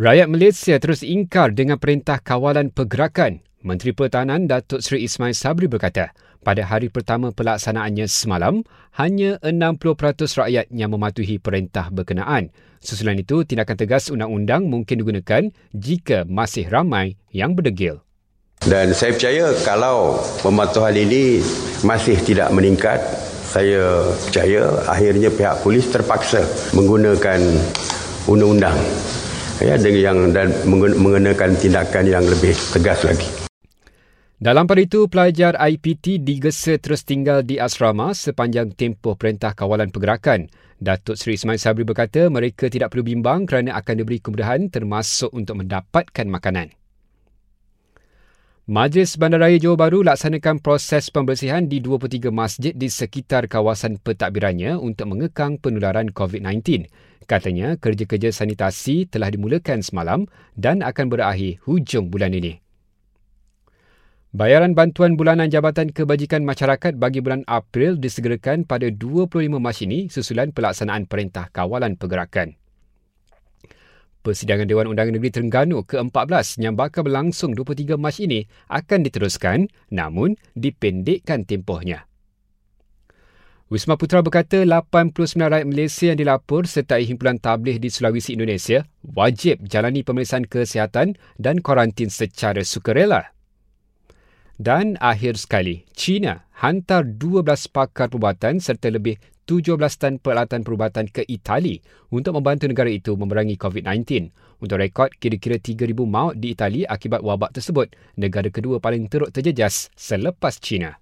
Rakyat Malaysia terus ingkar dengan perintah kawalan pergerakan. Menteri Pertahanan Datuk Seri Ismail Sabri berkata, pada hari pertama pelaksanaannya semalam, hanya 60% rakyat yang mematuhi perintah berkenaan. Susulan itu, tindakan tegas undang-undang mungkin digunakan jika masih ramai yang berdegil. Dan saya percaya kalau pematuhan ini masih tidak meningkat, saya percaya akhirnya pihak polis terpaksa menggunakan undang-undang ya, yang dan mengenakan tindakan yang lebih tegas lagi. Dalam pada itu, pelajar IPT digesa terus tinggal di asrama sepanjang tempoh perintah kawalan pergerakan. Datuk Seri Ismail Sabri berkata mereka tidak perlu bimbang kerana akan diberi kemudahan termasuk untuk mendapatkan makanan. Majlis Bandaraya Johor Bahru laksanakan proses pembersihan di 23 masjid di sekitar kawasan pentadbirannya untuk mengekang penularan COVID-19. Katanya kerja-kerja sanitasi telah dimulakan semalam dan akan berakhir hujung bulan ini. Bayaran bantuan bulanan Jabatan Kebajikan Masyarakat bagi bulan April disegerakan pada 25 Mac ini susulan pelaksanaan Perintah Kawalan Pergerakan. Persidangan Dewan Undangan Negeri Terengganu ke-14 yang bakal berlangsung 23 Mac ini akan diteruskan namun dipendekkan tempohnya. Wisma Putra berkata 89 rakyat Malaysia yang dilapor sertai himpunan tabligh di Sulawesi Indonesia wajib jalani pemeriksaan kesihatan dan kuarantin secara sukarela. Dan akhir sekali, China hantar 12 pakar perubatan serta lebih 17 tan peralatan perubatan ke Itali untuk membantu negara itu memerangi COVID-19. Untuk rekod, kira-kira 3,000 maut di Itali akibat wabak tersebut, negara kedua paling teruk terjejas selepas China.